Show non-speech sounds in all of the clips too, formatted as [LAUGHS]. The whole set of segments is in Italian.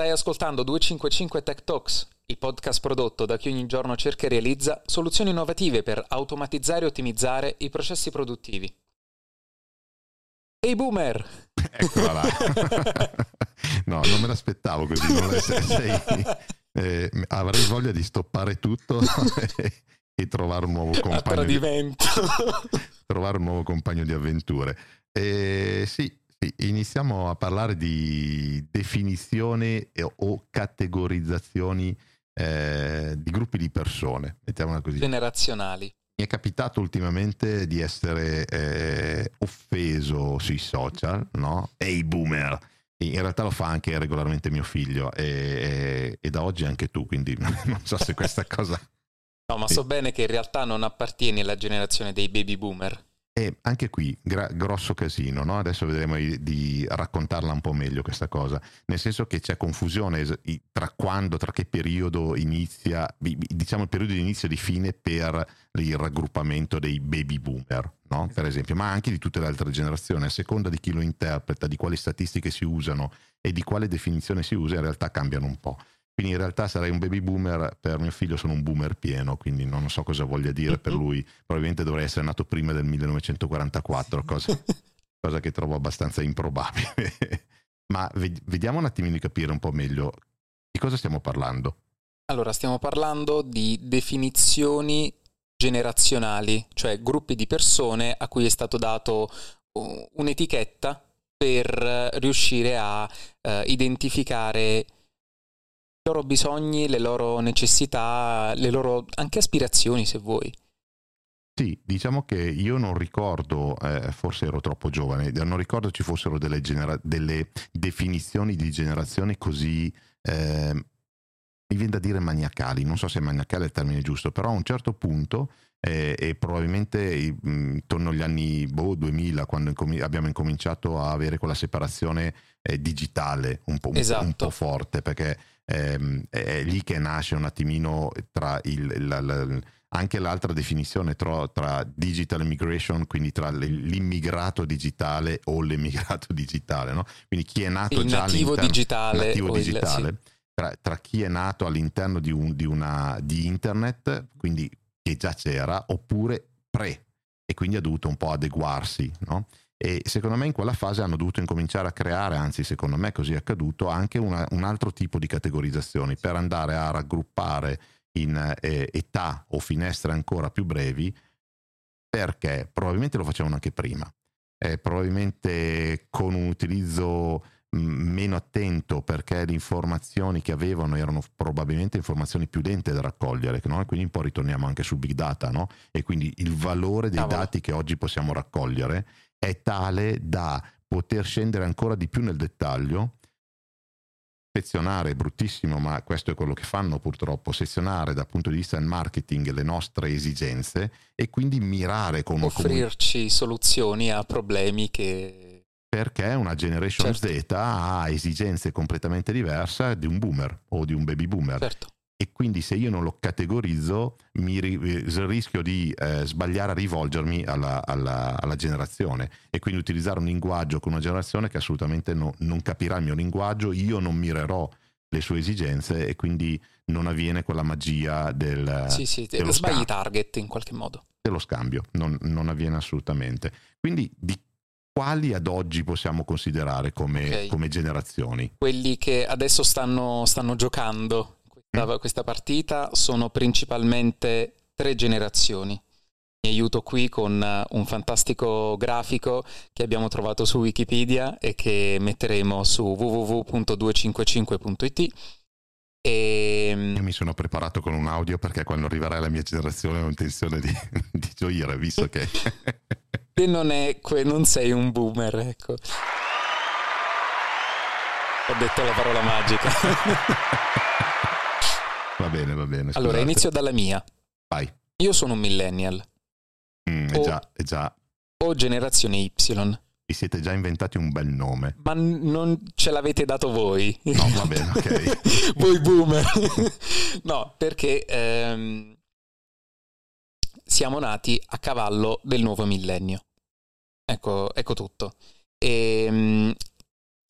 Stai ascoltando 255 Tech Talks, il podcast prodotto da chi ogni giorno cerca e realizza soluzioni innovative per automatizzare e ottimizzare i processi produttivi. Ehi hey boomer! [LAUGHS] Eccola là. [LAUGHS] no, non me l'aspettavo così. Non sei, sei, eh, avrei voglia di stoppare tutto [LAUGHS] e trovare un nuovo compagno. Di, trovare un nuovo compagno di avventure. Eh, sì, iniziamo a parlare di definizione o categorizzazioni eh, di gruppi di persone, mettiamola così. Generazionali. Mi è capitato ultimamente di essere eh, offeso sui social, no? Ehi boomer! In realtà lo fa anche regolarmente mio figlio e, e, e da oggi anche tu, quindi [LAUGHS] non so se questa cosa... No, ma so bene che in realtà non appartieni alla generazione dei baby boomer. E anche qui, gra- grosso casino, no? adesso vedremo di, di, raccontarla un po' meglio questa cosa, nel senso che c'è confusione tra quando, tra che periodo inizia, diciamo il periodo di inizio e di fine per il raggruppamento dei baby boomer, no? per esempio, ma anche di tutte le altre generazioni, a seconda di chi lo interpreta, di quali statistiche si usano e di quale definizione si usa, in realtà cambiano un po'. Quindi in realtà sarei un baby boomer, per mio figlio sono un boomer pieno, quindi non so cosa voglia dire per lui. Probabilmente dovrei essere nato prima del 1944, cosa, [LAUGHS] cosa che trovo abbastanza improbabile. [LAUGHS] Ma vediamo un attimino di capire un po' meglio di cosa stiamo parlando. Allora, stiamo parlando di definizioni generazionali, cioè gruppi di persone a cui è stato dato un'etichetta per riuscire a uh, identificare loro bisogni, le loro necessità, le loro anche aspirazioni, se vuoi. Sì, diciamo che io non ricordo, eh, forse ero troppo giovane, non ricordo ci fossero delle, genera- delle definizioni di generazione così, eh, mi viene da dire maniacali, non so se maniacale è il termine giusto, però a un certo punto, eh, e probabilmente mh, intorno agli anni boh, 2000, quando incomi- abbiamo incominciato a avere quella separazione eh, digitale un po', esatto. un po' forte, perché ehm, è lì che nasce un attimino tra il, la, la, anche l'altra definizione tra, tra, digital immigration, quindi tra l'immigrato digitale o l'emigrato [LAUGHS] digitale, no? quindi chi è nato il già nativo digitale, nativo digitale il, sì. tra, tra, chi è nato all'interno di, un, di, una, di internet, quindi che già c'era, oppure pre, e quindi ha dovuto un po' adeguarsi. No? E secondo me in quella fase hanno dovuto incominciare a creare, anzi secondo me così è accaduto, anche una, un altro tipo di categorizzazioni per andare a raggruppare in eh, età o finestre ancora più brevi, perché probabilmente lo facevano anche prima, eh, probabilmente con un utilizzo meno attento perché le informazioni che avevano erano probabilmente informazioni più lente da raccogliere, no? quindi un po' ritorniamo anche sul big data, no? e quindi il valore dei Cavolo. dati che oggi possiamo raccogliere è tale da poter scendere ancora di più nel dettaglio, sezionare, bruttissimo, ma questo è quello che fanno purtroppo, sezionare dal punto di vista del marketing le nostre esigenze e quindi mirare con... Offrirci come... soluzioni a problemi che... Perché una generation certo. Z ha esigenze completamente diverse di un boomer o di un baby boomer. Certo e quindi se io non lo categorizzo mi ri- rischio di eh, sbagliare a rivolgermi alla, alla, alla, generazione e quindi utilizzare un linguaggio con una generazione che assolutamente no, non capirà il mio linguaggio, io non mirerò le sue esigenze e quindi non avviene quella magia del... Sì, sì, dello sbagli scambio. target in qualche modo. Dello scambio, non, non avviene assolutamente. Quindi di quali ad oggi possiamo considerare come, okay. come generazioni? Quelli che adesso stanno, stanno giocando questa partita sono principalmente tre generazioni. Mi aiuto qui con eh, un fantastico grafico che abbiamo trovato su Wikipedia e che metteremo su www.255.it. E... Ehm, Io mi sono preparato con un audio perché quando arriverà la mia generazione ho intenzione di, [LAUGHS] di gioire, visto che... e non, è, non sei un boomer, ecco. Ho detto la parola magica. [LAUGHS] Va bene, va bene. Scusate. Allora, inizio dalla mia. Vai. Io sono un millennial. Mm, o, è già, è già. O generazione Y. Vi siete già inventati un bel nome. Ma non ce l'avete dato voi. No, va bene, ok. [LAUGHS] voi boomer. [LAUGHS] no, perché ehm, siamo nati a cavallo del nuovo millennio. Ecco, ecco tutto. E, ehm,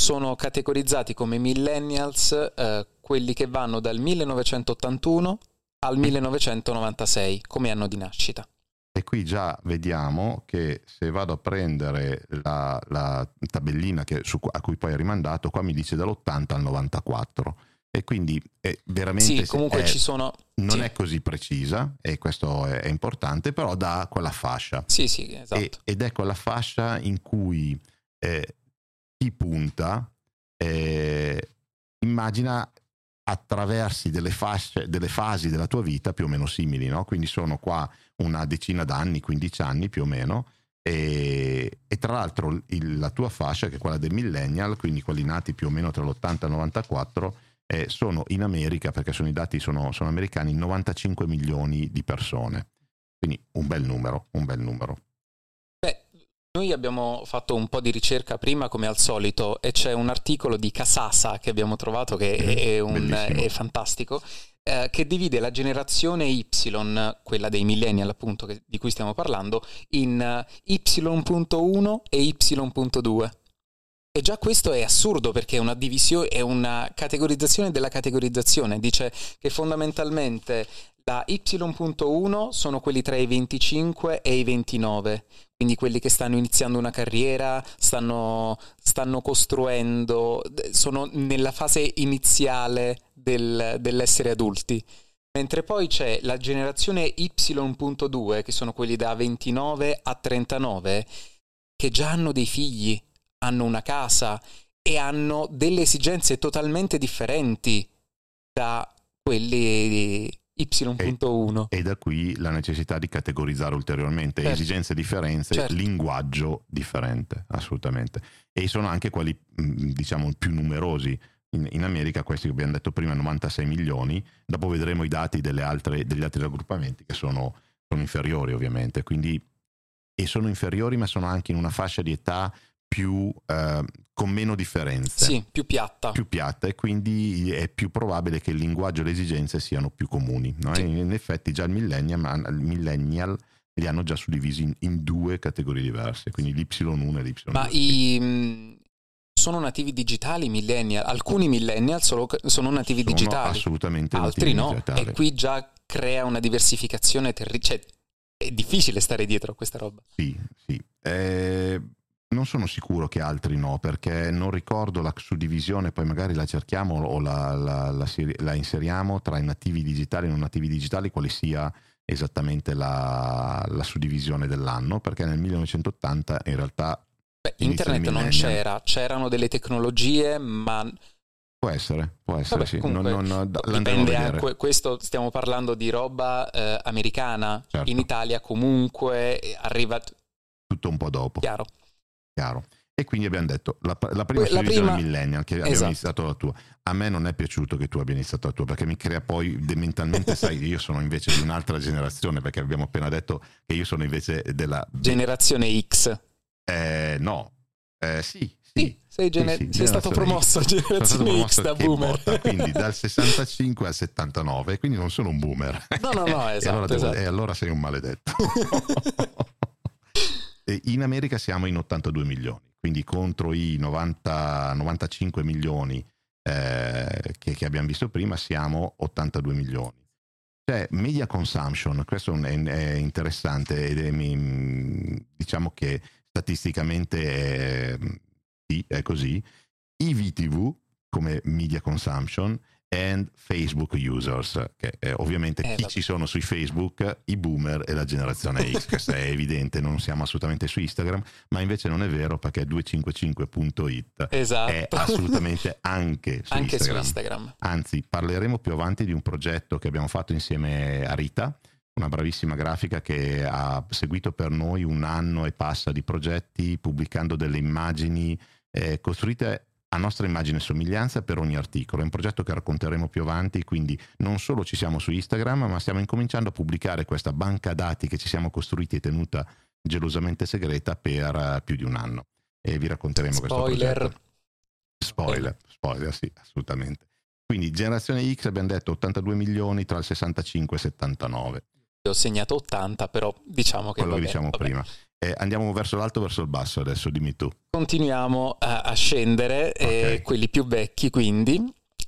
sono categorizzati come millennials eh, quelli che vanno dal 1981 al 1996 come anno di nascita. E qui già vediamo che se vado a prendere la, la tabellina che, su, a cui poi è rimandato, qua mi dice dall'80 al 94. E quindi è veramente... Sì, comunque è, ci sono... Non sì. è così precisa, e questo è, è, importante, però dà quella fascia. Sì, sì, esatto. E, ed è quella fascia in cui eh, chi punta eh, immagina attraversi delle, fasce, delle fasi della tua vita più o meno simili, no? quindi sono qua una decina d'anni, 15 anni più o meno, e, e tra l'altro il, la tua fascia, che è quella del millennial, quindi quelli nati più o meno tra l'80 e il 94, eh, sono in America, perché sono i dati sono, sono americani, 95 milioni di persone. Quindi un bel numero, un bel numero. Noi abbiamo fatto un po' di ricerca prima, come al solito, e c'è un articolo di Casasa che abbiamo trovato che mm, è, un, è fantastico, eh, che divide la generazione Y, quella dei millennial appunto che, di cui stiamo parlando, in Y.1 e Y.2. E già questo è assurdo perché è una divisione, è una categorizzazione della categorizzazione. Dice che fondamentalmente la Y.1 sono quelli tra i 25 e i 29, quindi quelli che stanno iniziando una carriera, stanno, stanno costruendo, sono nella fase iniziale del, dell'essere adulti. Mentre poi c'è la generazione Y.2, che sono quelli da 29 a 39, che già hanno dei figli, hanno una casa e hanno delle esigenze totalmente differenti da quelli Y.1. E, e, da qui la necessità di categorizzare ulteriormente certo. esigenze differenti, certo. linguaggio differente, assolutamente. E sono anche quelli, diciamo, più numerosi. In, in, America, questi che abbiamo detto prima, 96 milioni, dopo vedremo i dati altre, degli altri raggruppamenti che sono, sono inferiori ovviamente, quindi, e sono inferiori ma sono anche in una fascia di età più, eh, con meno differenze. Sì, più piatta. Più piatta e quindi è più probabile che il linguaggio e le esigenze siano più comuni. No? Sì. In effetti già il millennial, il millennial li hanno già suddivisi in, in, due categorie diverse, quindi l'Y1 e l'Y2. Ma i, sono nativi digitali millennial? Alcuni millennial sono, sono nativi sono digitali. Assolutamente Altri no. Digitali. E qui già crea una diversificazione terribile. Cioè, è difficile stare dietro a questa roba. Sì, sì. Eh, non sono sicuro che altri no, perché non ricordo la suddivisione, poi magari la cerchiamo o la, la, la, la inseriamo tra i nativi digitali e non nativi digitali, quale sia esattamente la, suddivisione dell'anno, perché nel 1980 in realtà... Beh, internet non c'era, c'erano delle tecnologie, ma... Può essere, può essere, Vabbè, sì. Comunque, non, non, dipende anche, questo stiamo parlando di roba eh, americana, certo. in Italia comunque arriva... Tutto un po' dopo. Chiaro. Chiaro. E quindi abbiamo detto la, la prima la prima... millennial che abbiamo esatto. iniziato la tua. A me non è piaciuto che tu abbia iniziato la tua perché mi crea poi mentalmente, sai, [LAUGHS] io sono invece di un'altra generazione perché abbiamo appena detto che io sono invece della generazione X. Eh, no, eh, sì, sì, sei, gener- sì, sì, sei stato promosso a generazione X da boomer. Botta, quindi dal [LAUGHS] 65 al 79, quindi non sono un boomer. No, no, no, esatto. [LAUGHS] e, allora devo, esatto. e allora sei un maledetto. In America siamo in 82 milioni, quindi contro i 90, 95 milioni eh, che, che, abbiamo visto prima siamo 82 milioni. Cioè, media consumption, questo è, è interessante ed è, diciamo che statisticamente è, sì, è così. I VTV come media consumption and Facebook users, che è ovviamente eh, chi vabbè. ci sono sui Facebook, i boomer e la generazione X, questo è [LAUGHS] evidente, non siamo assolutamente su Instagram, ma invece non è vero perché 255.it esatto. è assolutamente anche, su, anche Instagram. su Instagram. Anzi, parleremo più avanti di un progetto che abbiamo fatto insieme a Rita, una bravissima grafica che ha seguito per noi un anno e passa di progetti pubblicando delle immagini eh, costruite a nostra immagine e somiglianza per ogni articolo. È un progetto che racconteremo più avanti, quindi non solo ci siamo su Instagram, ma stiamo incominciando a pubblicare questa banca dati che ci siamo costruiti e tenuta gelosamente segreta per uh, più di un anno. E vi racconteremo spoiler. questo progetto. Spoiler, spoiler, sì, assolutamente. Quindi generazione X abbiamo detto 82 milioni tra il 65 e il 79. Ho segnato 80, però diciamo che... Quello vabbè, che diciamo vabbè. prima. Eh, andiamo verso l'alto o verso il basso adesso, dimmi tu. Continuiamo a, a scendere, eh, okay. eh, quelli più vecchi quindi,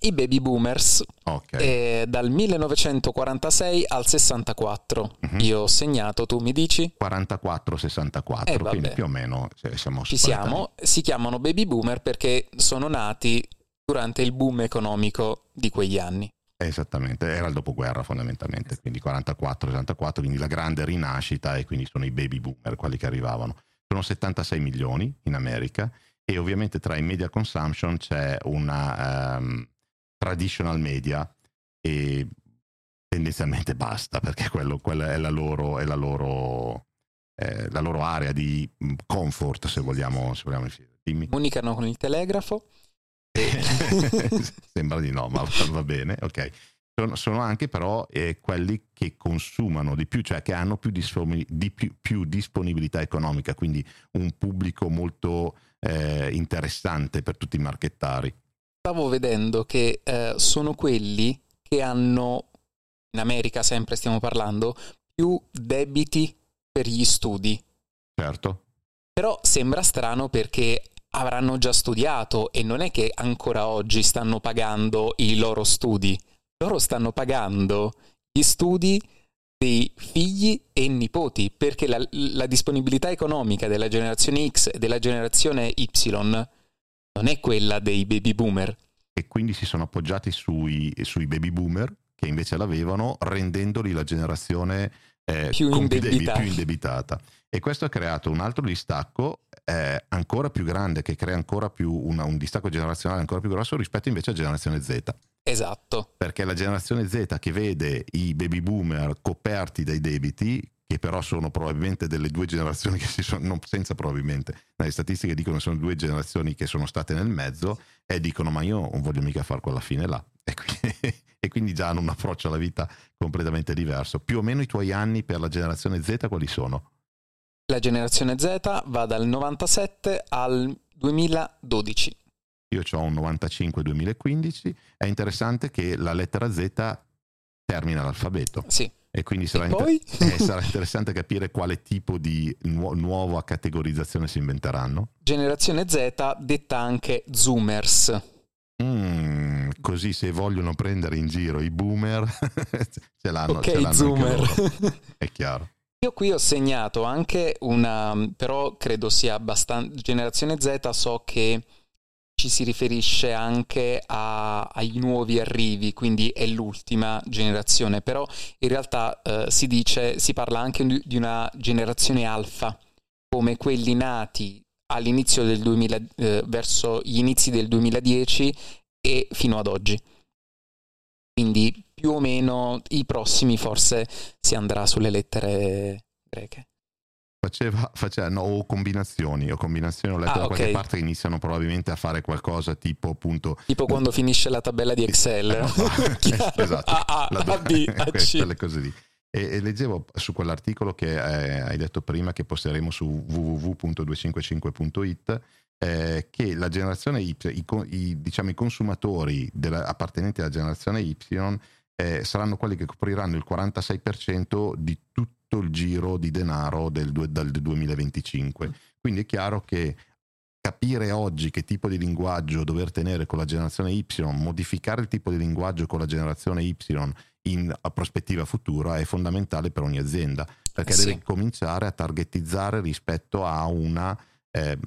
i baby boomers, okay. eh, dal 1946 al 64. Uh-huh. Mhm. Io ho segnato, tu mi dici? 44-64, eh, quindi più o meno cioè, siamo Ci siamo, si chiamano baby boomer perché sono nati durante il boom economico di quegli anni. Esattamente, era il dopoguerra fondamentalmente, quindi 44-64, quindi la grande rinascita e quindi sono i baby boomer quelli che arrivavano. Sono 76 milioni in America e ovviamente tra i media consumption c'è una um, traditional media e tendenzialmente basta perché quello, quella è la loro, è la loro, eh, la loro area di comfort se vogliamo, se vogliamo Dimmi. Comunicano con il telegrafo [LAUGHS] Sembra di no, ma va bene, ok. Sono, sono anche però eh, quelli che consumano di più, cioè che hanno più, disponi- di più, più disponibilità economica, quindi un pubblico molto eh, interessante per tutti i marchettari. Stavo vedendo che eh, sono quelli che hanno, in America sempre stiamo parlando, più debiti per gli studi. Certo. Però sembra strano perché avranno già studiato e non è che ancora oggi stanno pagando i loro studi, loro stanno pagando gli studi dei figli e nipoti, perché la, la disponibilità economica della generazione X e della generazione Y non è quella dei baby boomer. E quindi si sono appoggiati sui, sui baby boomer che invece l'avevano, rendendoli la generazione eh, più, indebitata. più indebitata. E questo ha creato un altro distacco eh, ancora più grande, che crea ancora più una, un distacco generazionale ancora più grosso rispetto invece alla generazione Z. Esatto. Perché la generazione Z che vede i baby boomer coperti dai debiti, che però sono probabilmente delle due generazioni che si sono, non senza probabilmente, le statistiche dicono che sono due generazioni che sono state nel mezzo e dicono ma io non voglio mica fare quella fine là. E quindi, [LAUGHS] e quindi già hanno un approccio alla vita completamente diverso. Più o meno i tuoi anni per la generazione Z quali sono? La generazione Z va dal 97 al 2012. Io ho un 95-2015. È interessante che la lettera Z termina l'alfabeto. Sì. E quindi sarà, e inter- [LAUGHS] eh, sarà interessante capire quale tipo di nu- nuova categorizzazione si inventeranno. Generazione Z detta anche Zoomers. Mm, così se vogliono prendere in giro i boomer [LAUGHS] ce l'hanno. Ok, ce l'hanno zoomer. [LAUGHS] È chiaro. Io qui ho segnato anche una, però credo sia abbastanza, generazione Z so che ci si riferisce anche a, ai nuovi arrivi, quindi è l'ultima generazione, però in realtà eh, si dice, si parla anche di una generazione alfa, come quelli nati all'inizio del 2000, eh, verso gli inizi del 2010 e fino ad oggi. Quindi più o meno i prossimi forse si andrà sulle lettere greche. Faceva, faceva no, o combinazioni, o combinazioni o lettere ah, da qualche parte che iniziano probabilmente a fare qualcosa tipo appunto... Tipo quando finisce la tabella di Excel. [LAUGHS] [LAUGHS] Eh, esatto. A, A, A, B, [LAUGHS] A, C. Quelle cose lì. E, e, leggevo su quell'articolo che eh, hai detto prima che posteremo su www.255.it eh, che la generazione Y, i, i, diciamo, i consumatori della, appartenenti alla generazione Y eh, saranno quelli che copriranno il 46% di tutto il giro di denaro del, dal 2025. Quindi è chiaro che capire oggi che tipo di linguaggio dover tenere con la generazione Y, modificare il tipo di linguaggio con la generazione Y in prospettiva futura è fondamentale per ogni azienda, perché sì. deve cominciare a targetizzare rispetto a, una, eh,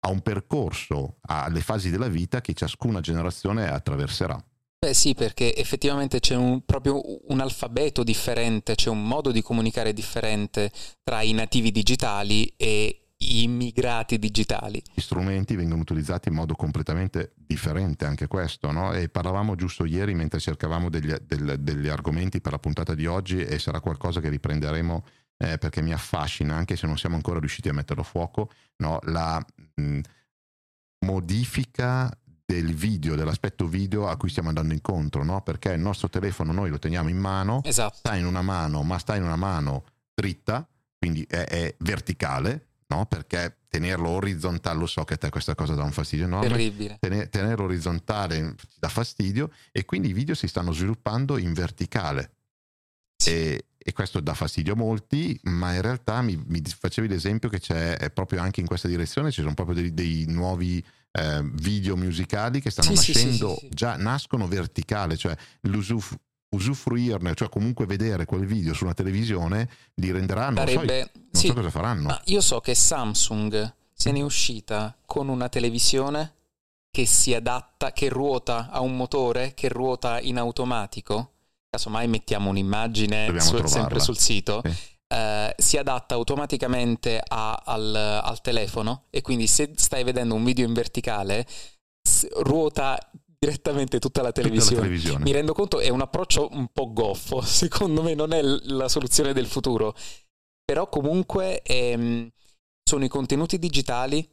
a un percorso, alle fasi della vita che ciascuna generazione attraverserà. Beh sì, perché effettivamente c'è un, proprio un alfabeto differente, c'è un modo di comunicare differente tra i nativi digitali e immigrati digitali. Gli strumenti vengono utilizzati in modo completamente differente, anche questo, no? E parlavamo giusto ieri mentre cercavamo degli, del, degli argomenti per la puntata di oggi e sarà qualcosa che riprenderemo eh, perché mi affascina, anche se non siamo ancora riusciti a metterlo a fuoco, no? la mh, modifica del video, dell'aspetto video a cui stiamo andando incontro, no? Perché il nostro telefono noi lo teniamo in mano, esatto. sta in una mano, ma sta in una mano dritta, quindi è, è verticale, no? Perché tenerlo orizzontale, lo so che a te questa cosa dà un fastidio enorme. Terribile. Tener, tenerlo orizzontale dà fastidio e quindi i video si stanno sviluppando in verticale. Sì. E, e questo dà fastidio a molti, ma in realtà mi, mi facevi l'esempio che c'è proprio anche in questa direzione, ci sono proprio dei, dei nuovi eh, video musicali che stanno sì, nascendo, sì, sì, già nascono verticale, cioè l'usuf- usufruirne, cioè comunque vedere quel video su una televisione, li renderà, non, Sarebbe, so, non so cosa faranno. Ma io so che Samsung se ne è uscita con una televisione che si adatta, che ruota a un motore, che ruota in automatico casomai mettiamo un'immagine su, sempre sul sito, sì. eh, si adatta automaticamente a, al, al, telefono e quindi se stai vedendo un video in verticale ruota direttamente tutta la, tutta la televisione. Mi rendo conto è un approccio un po' goffo, [LAUGHS] secondo me non è la soluzione del futuro, però comunque ehm, sono i contenuti digitali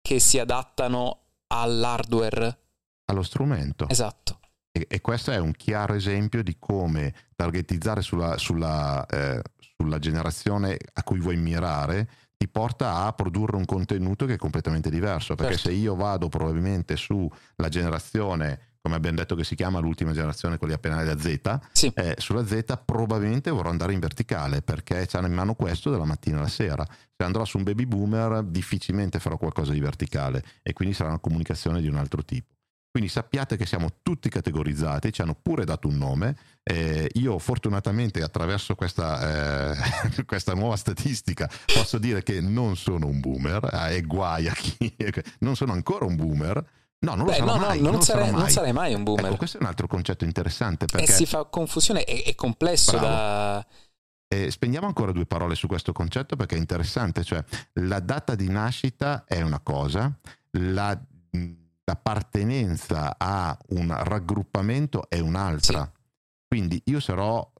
che si adattano all'hardware. Allo strumento. Esatto. E, e, questo è un chiaro esempio di come targetizzare sulla, sulla, eh, sulla generazione a cui vuoi mirare ti porta a produrre un contenuto che è completamente diverso. Perché certo. se io vado probabilmente sulla generazione come abbiamo detto che si chiama l'ultima generazione, quelli appena la Z, sì. eh, sulla Z probabilmente vorrò andare in verticale perché hanno in mano questo dalla mattina alla sera. Se andrò su un baby boomer difficilmente farò qualcosa di verticale e quindi sarà una comunicazione di un altro tipo. Quindi sappiate che siamo tutti categorizzati, ci hanno pure dato un nome. Eh, io fortunatamente attraverso questa, eh, [LAUGHS] questa, nuova statistica posso dire che non sono un boomer, eh, e guai a chi... [LAUGHS] non sono ancora un boomer. No, non Beh, lo sarò no, mai. No, non, non, sarei, mai. non, sarei, mai. un boomer. Ecco, questo è un altro concetto interessante. Perché... E si fa confusione, è, è complesso Bravo. da... Eh, spendiamo ancora due parole su questo concetto perché è interessante, cioè la data di nascita è una cosa, la l'appartenenza a un raggruppamento è un'altra. Sì. Quindi io sarò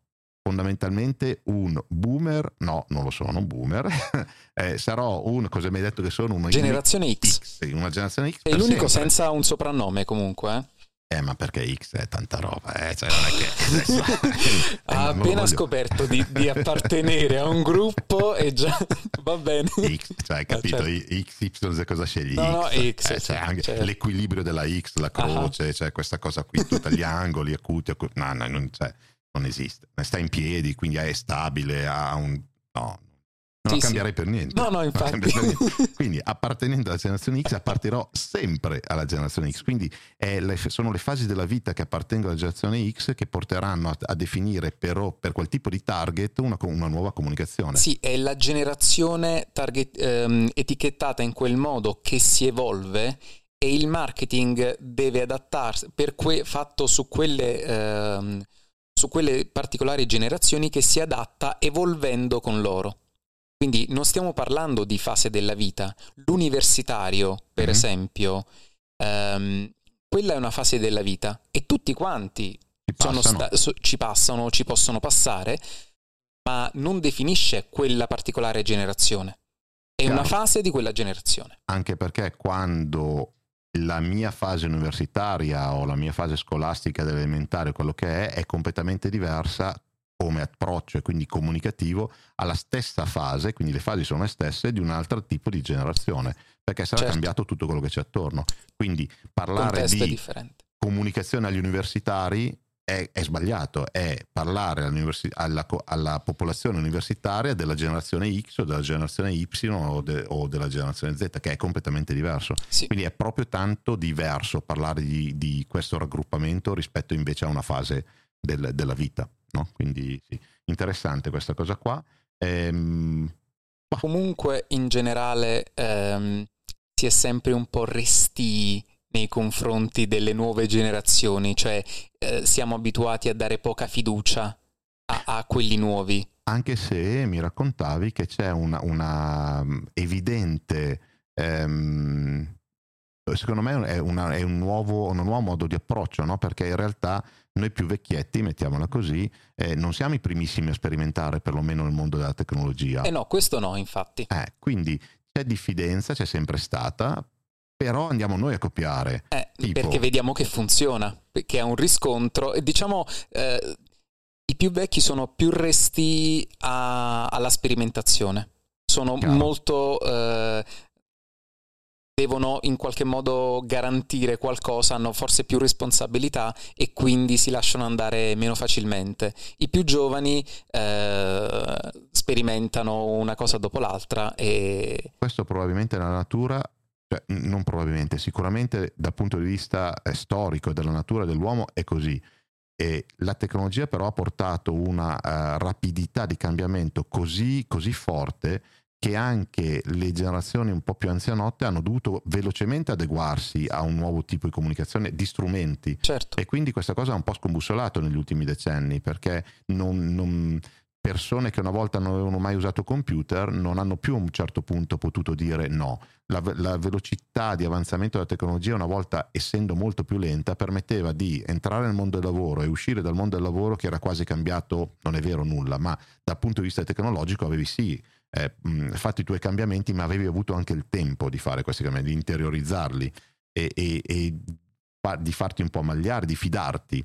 fondamentalmente un boomer, no, non lo sono un boomer, [LAUGHS] eh, sarò un, cosa mi hai detto che sono? Una generazione X. X una generazione X. È l'unico sempre. senza un soprannome comunque. Eh? Eh, ma perché X è tanta roba, eh? Cioè, non è che [LAUGHS] ha appena scoperto di, di, appartenere a un gruppo e già [LAUGHS] va bene. X, cioè, hai capito? Ah, certo. XY cosa scegli? No, X. No, X eh, cioè, anche certo. l'equilibrio della X, la croce, uh-huh. cioè questa cosa qui, tutti gli angoli acuti, acuti no, no, non, cioè, non esiste. Sta in piedi, quindi è stabile, ha un... No, cambierei per niente. No, no, infatti. [LAUGHS] Quindi appartenendo alla generazione X apparterò sempre alla generazione X. Quindi le, sono le fasi della vita che appartengono alla generazione X che porteranno a, a definire però per quel tipo di target una, una, nuova comunicazione. Sì, è la generazione target, ehm, etichettata in quel modo che si evolve e il marketing deve adattarsi per que, fatto su quelle... Ehm, su quelle particolari generazioni che si adatta evolvendo con loro. Quindi non stiamo parlando di fase della vita. L'universitario, per mm-hmm. esempio, um, quella è una fase della vita e tutti quanti ci, sta- so- ci passano, ci possono passare, ma non definisce quella particolare generazione. È Chiaro. una fase di quella generazione. Anche perché quando la mia fase universitaria o la mia fase scolastica dell'elementare, quello che è, è completamente diversa come approccio e quindi comunicativo alla stessa fase, quindi le fasi sono le stesse, di un altro tipo di generazione, perché sarà certo. cambiato tutto quello che c'è attorno. Quindi parlare di comunicazione agli universitari è, è, sbagliato, è parlare alla, alla, popolazione universitaria della generazione X o della generazione Y o, de, o della generazione Z, che è completamente diverso. Sì. Quindi è proprio tanto diverso parlare di, di, questo raggruppamento rispetto invece a una fase del, della vita. No? Quindi sì, interessante questa cosa qua. Ehm, Comunque in generale ehm, si è sempre un po' resti nei confronti delle nuove generazioni, cioè eh, siamo abituati a dare poca fiducia a, a, quelli nuovi. Anche se mi raccontavi che c'è una, una mm, evidente ehm, secondo me è, una, è un, nuovo, un, nuovo, modo di approccio, no? perché in realtà noi più vecchietti, mettiamola così, eh, non siamo i primissimi a sperimentare, perlomeno nel mondo della tecnologia. Eh no, questo no, infatti. Eh, quindi c'è diffidenza, c'è sempre stata, però andiamo noi a copiare. Eh, tipo... Perché vediamo che funziona, che ha un riscontro. E diciamo, eh, i più vecchi sono più resti a, alla sperimentazione. Sono Chiaro. molto eh, devono in qualche modo garantire qualcosa, hanno forse più responsabilità e quindi si lasciano andare meno facilmente. I più giovani eh, sperimentano una cosa dopo l'altra e... Questo probabilmente la natura cioè, non probabilmente, sicuramente dal punto di vista eh, storico e della natura dell'uomo è così. E la tecnologia però ha portato una uh, rapidità di cambiamento così, così forte che anche le generazioni un po' più anzianotte hanno dovuto velocemente adeguarsi a un nuovo tipo di comunicazione di strumenti. Certo. E quindi questa cosa ha un po' scombussolato negli ultimi decenni perché non, non, persone che una volta non avevano mai usato computer non hanno più a un certo punto potuto dire no. La, la, velocità di avanzamento della tecnologia, una volta essendo molto più lenta, permetteva di entrare nel mondo del lavoro e uscire dal mondo del lavoro che era quasi cambiato, non è vero nulla, ma dal punto di vista tecnologico avevi sì eh, fatto i tuoi cambiamenti, ma avevi avuto anche il tempo di fare questi cambiamenti, di interiorizzarli e, e, e di farti un po' magliare, di fidarti.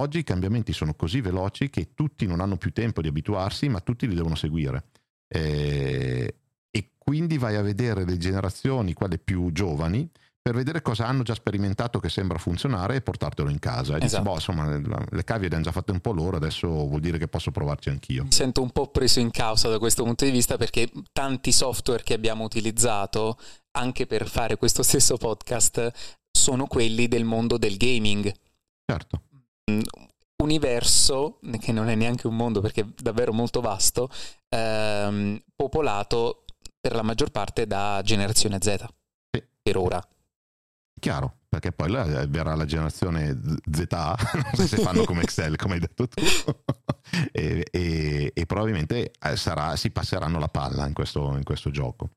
Oggi i cambiamenti sono così veloci che tutti non hanno più tempo di abituarsi, ma tutti li devono seguire. Eh, e quindi vai a vedere le generazioni, quelle più giovani, per vedere cosa hanno già sperimentato che sembra funzionare e portartelo in casa. E esatto. dici, boh, insomma, le cavie le hanno già fatte un po' loro, adesso vuol dire che posso provarci anch'io. Mi sento un po' preso in causa da questo punto di vista perché tanti software che abbiamo utilizzato anche per fare questo stesso podcast sono quelli del mondo del gaming. Certo universo, che non è neanche un mondo perché è davvero molto vasto, ehm, popolato per la maggior parte da generazione Z. Sì. Per ora. Chiaro, perché poi verrà la generazione ZA, [LAUGHS] non so se [LAUGHS] fanno come Excel, come hai detto tu, e, e, e, probabilmente eh, sarà, si passeranno la palla in questo, in questo gioco.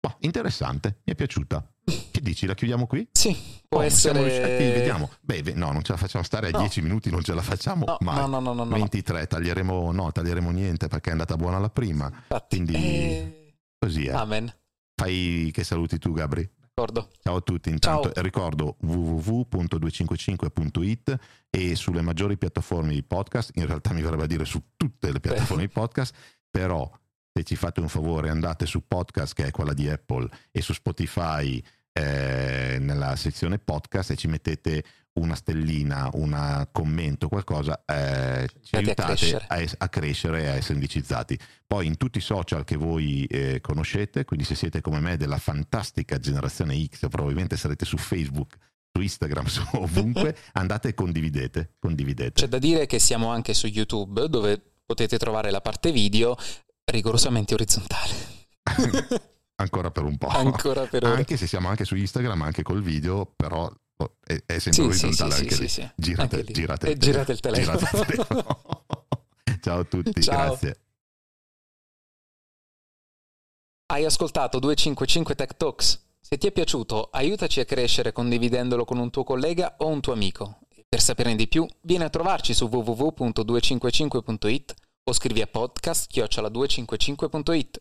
Boh, interessante, mi è piaciuta. Che dici? La chiudiamo qui? Sì, può oh, essere. Riusciti, vediamo. Beh, no, non ce la facciamo stare a no. 10 minuti, non ce la facciamo no, mai. No, no, no, no, 23, taglieremo, no, taglieremo niente perché è andata buona la prima. Infatti, quindi eh... così è. Amen. Fai che saluti tu, Gabri. D'accordo. Ciao a tutti, intanto Ciao. ricordo www.255.it e sulle maggiori piattaforme di podcast, in realtà mi verrebbe a dire su tutte le piattaforme di podcast, però se ci fate un favore andate su podcast che è quella di Apple e su Spotify eh, nella sezione podcast e ci mettete una stellina, un commento, qualcosa, eh, ci aiutate a crescere. A, a crescere e a essere indicizzati. Poi in tutti i social che voi eh, conoscete, quindi se siete come me della fantastica generazione X, probabilmente sarete su Facebook, su Instagram, [LAUGHS] su ovunque, andate e condividete, condividete. C'è da dire che siamo anche su YouTube, dove potete trovare la parte video rigorosamente orizzontale. [LAUGHS] Ancora per un po'. Ancora per ora. Anche se siamo anche su Instagram, anche col video, però oh, è, è sempre sì, orizzontale sì, anche sì, lì. Sì, girate, anche lì. girate, e girate il telefono. Girate il telefono. [LAUGHS] Ciao a tutti, Ciao. grazie. Hai ascoltato 255 Tech Talks? Se ti è piaciuto, aiutaci a crescere condividendolo con un tuo collega o un tuo amico. Per saperne di più, vieni a trovarci su www.255.it o scrivi a podcast-255.it.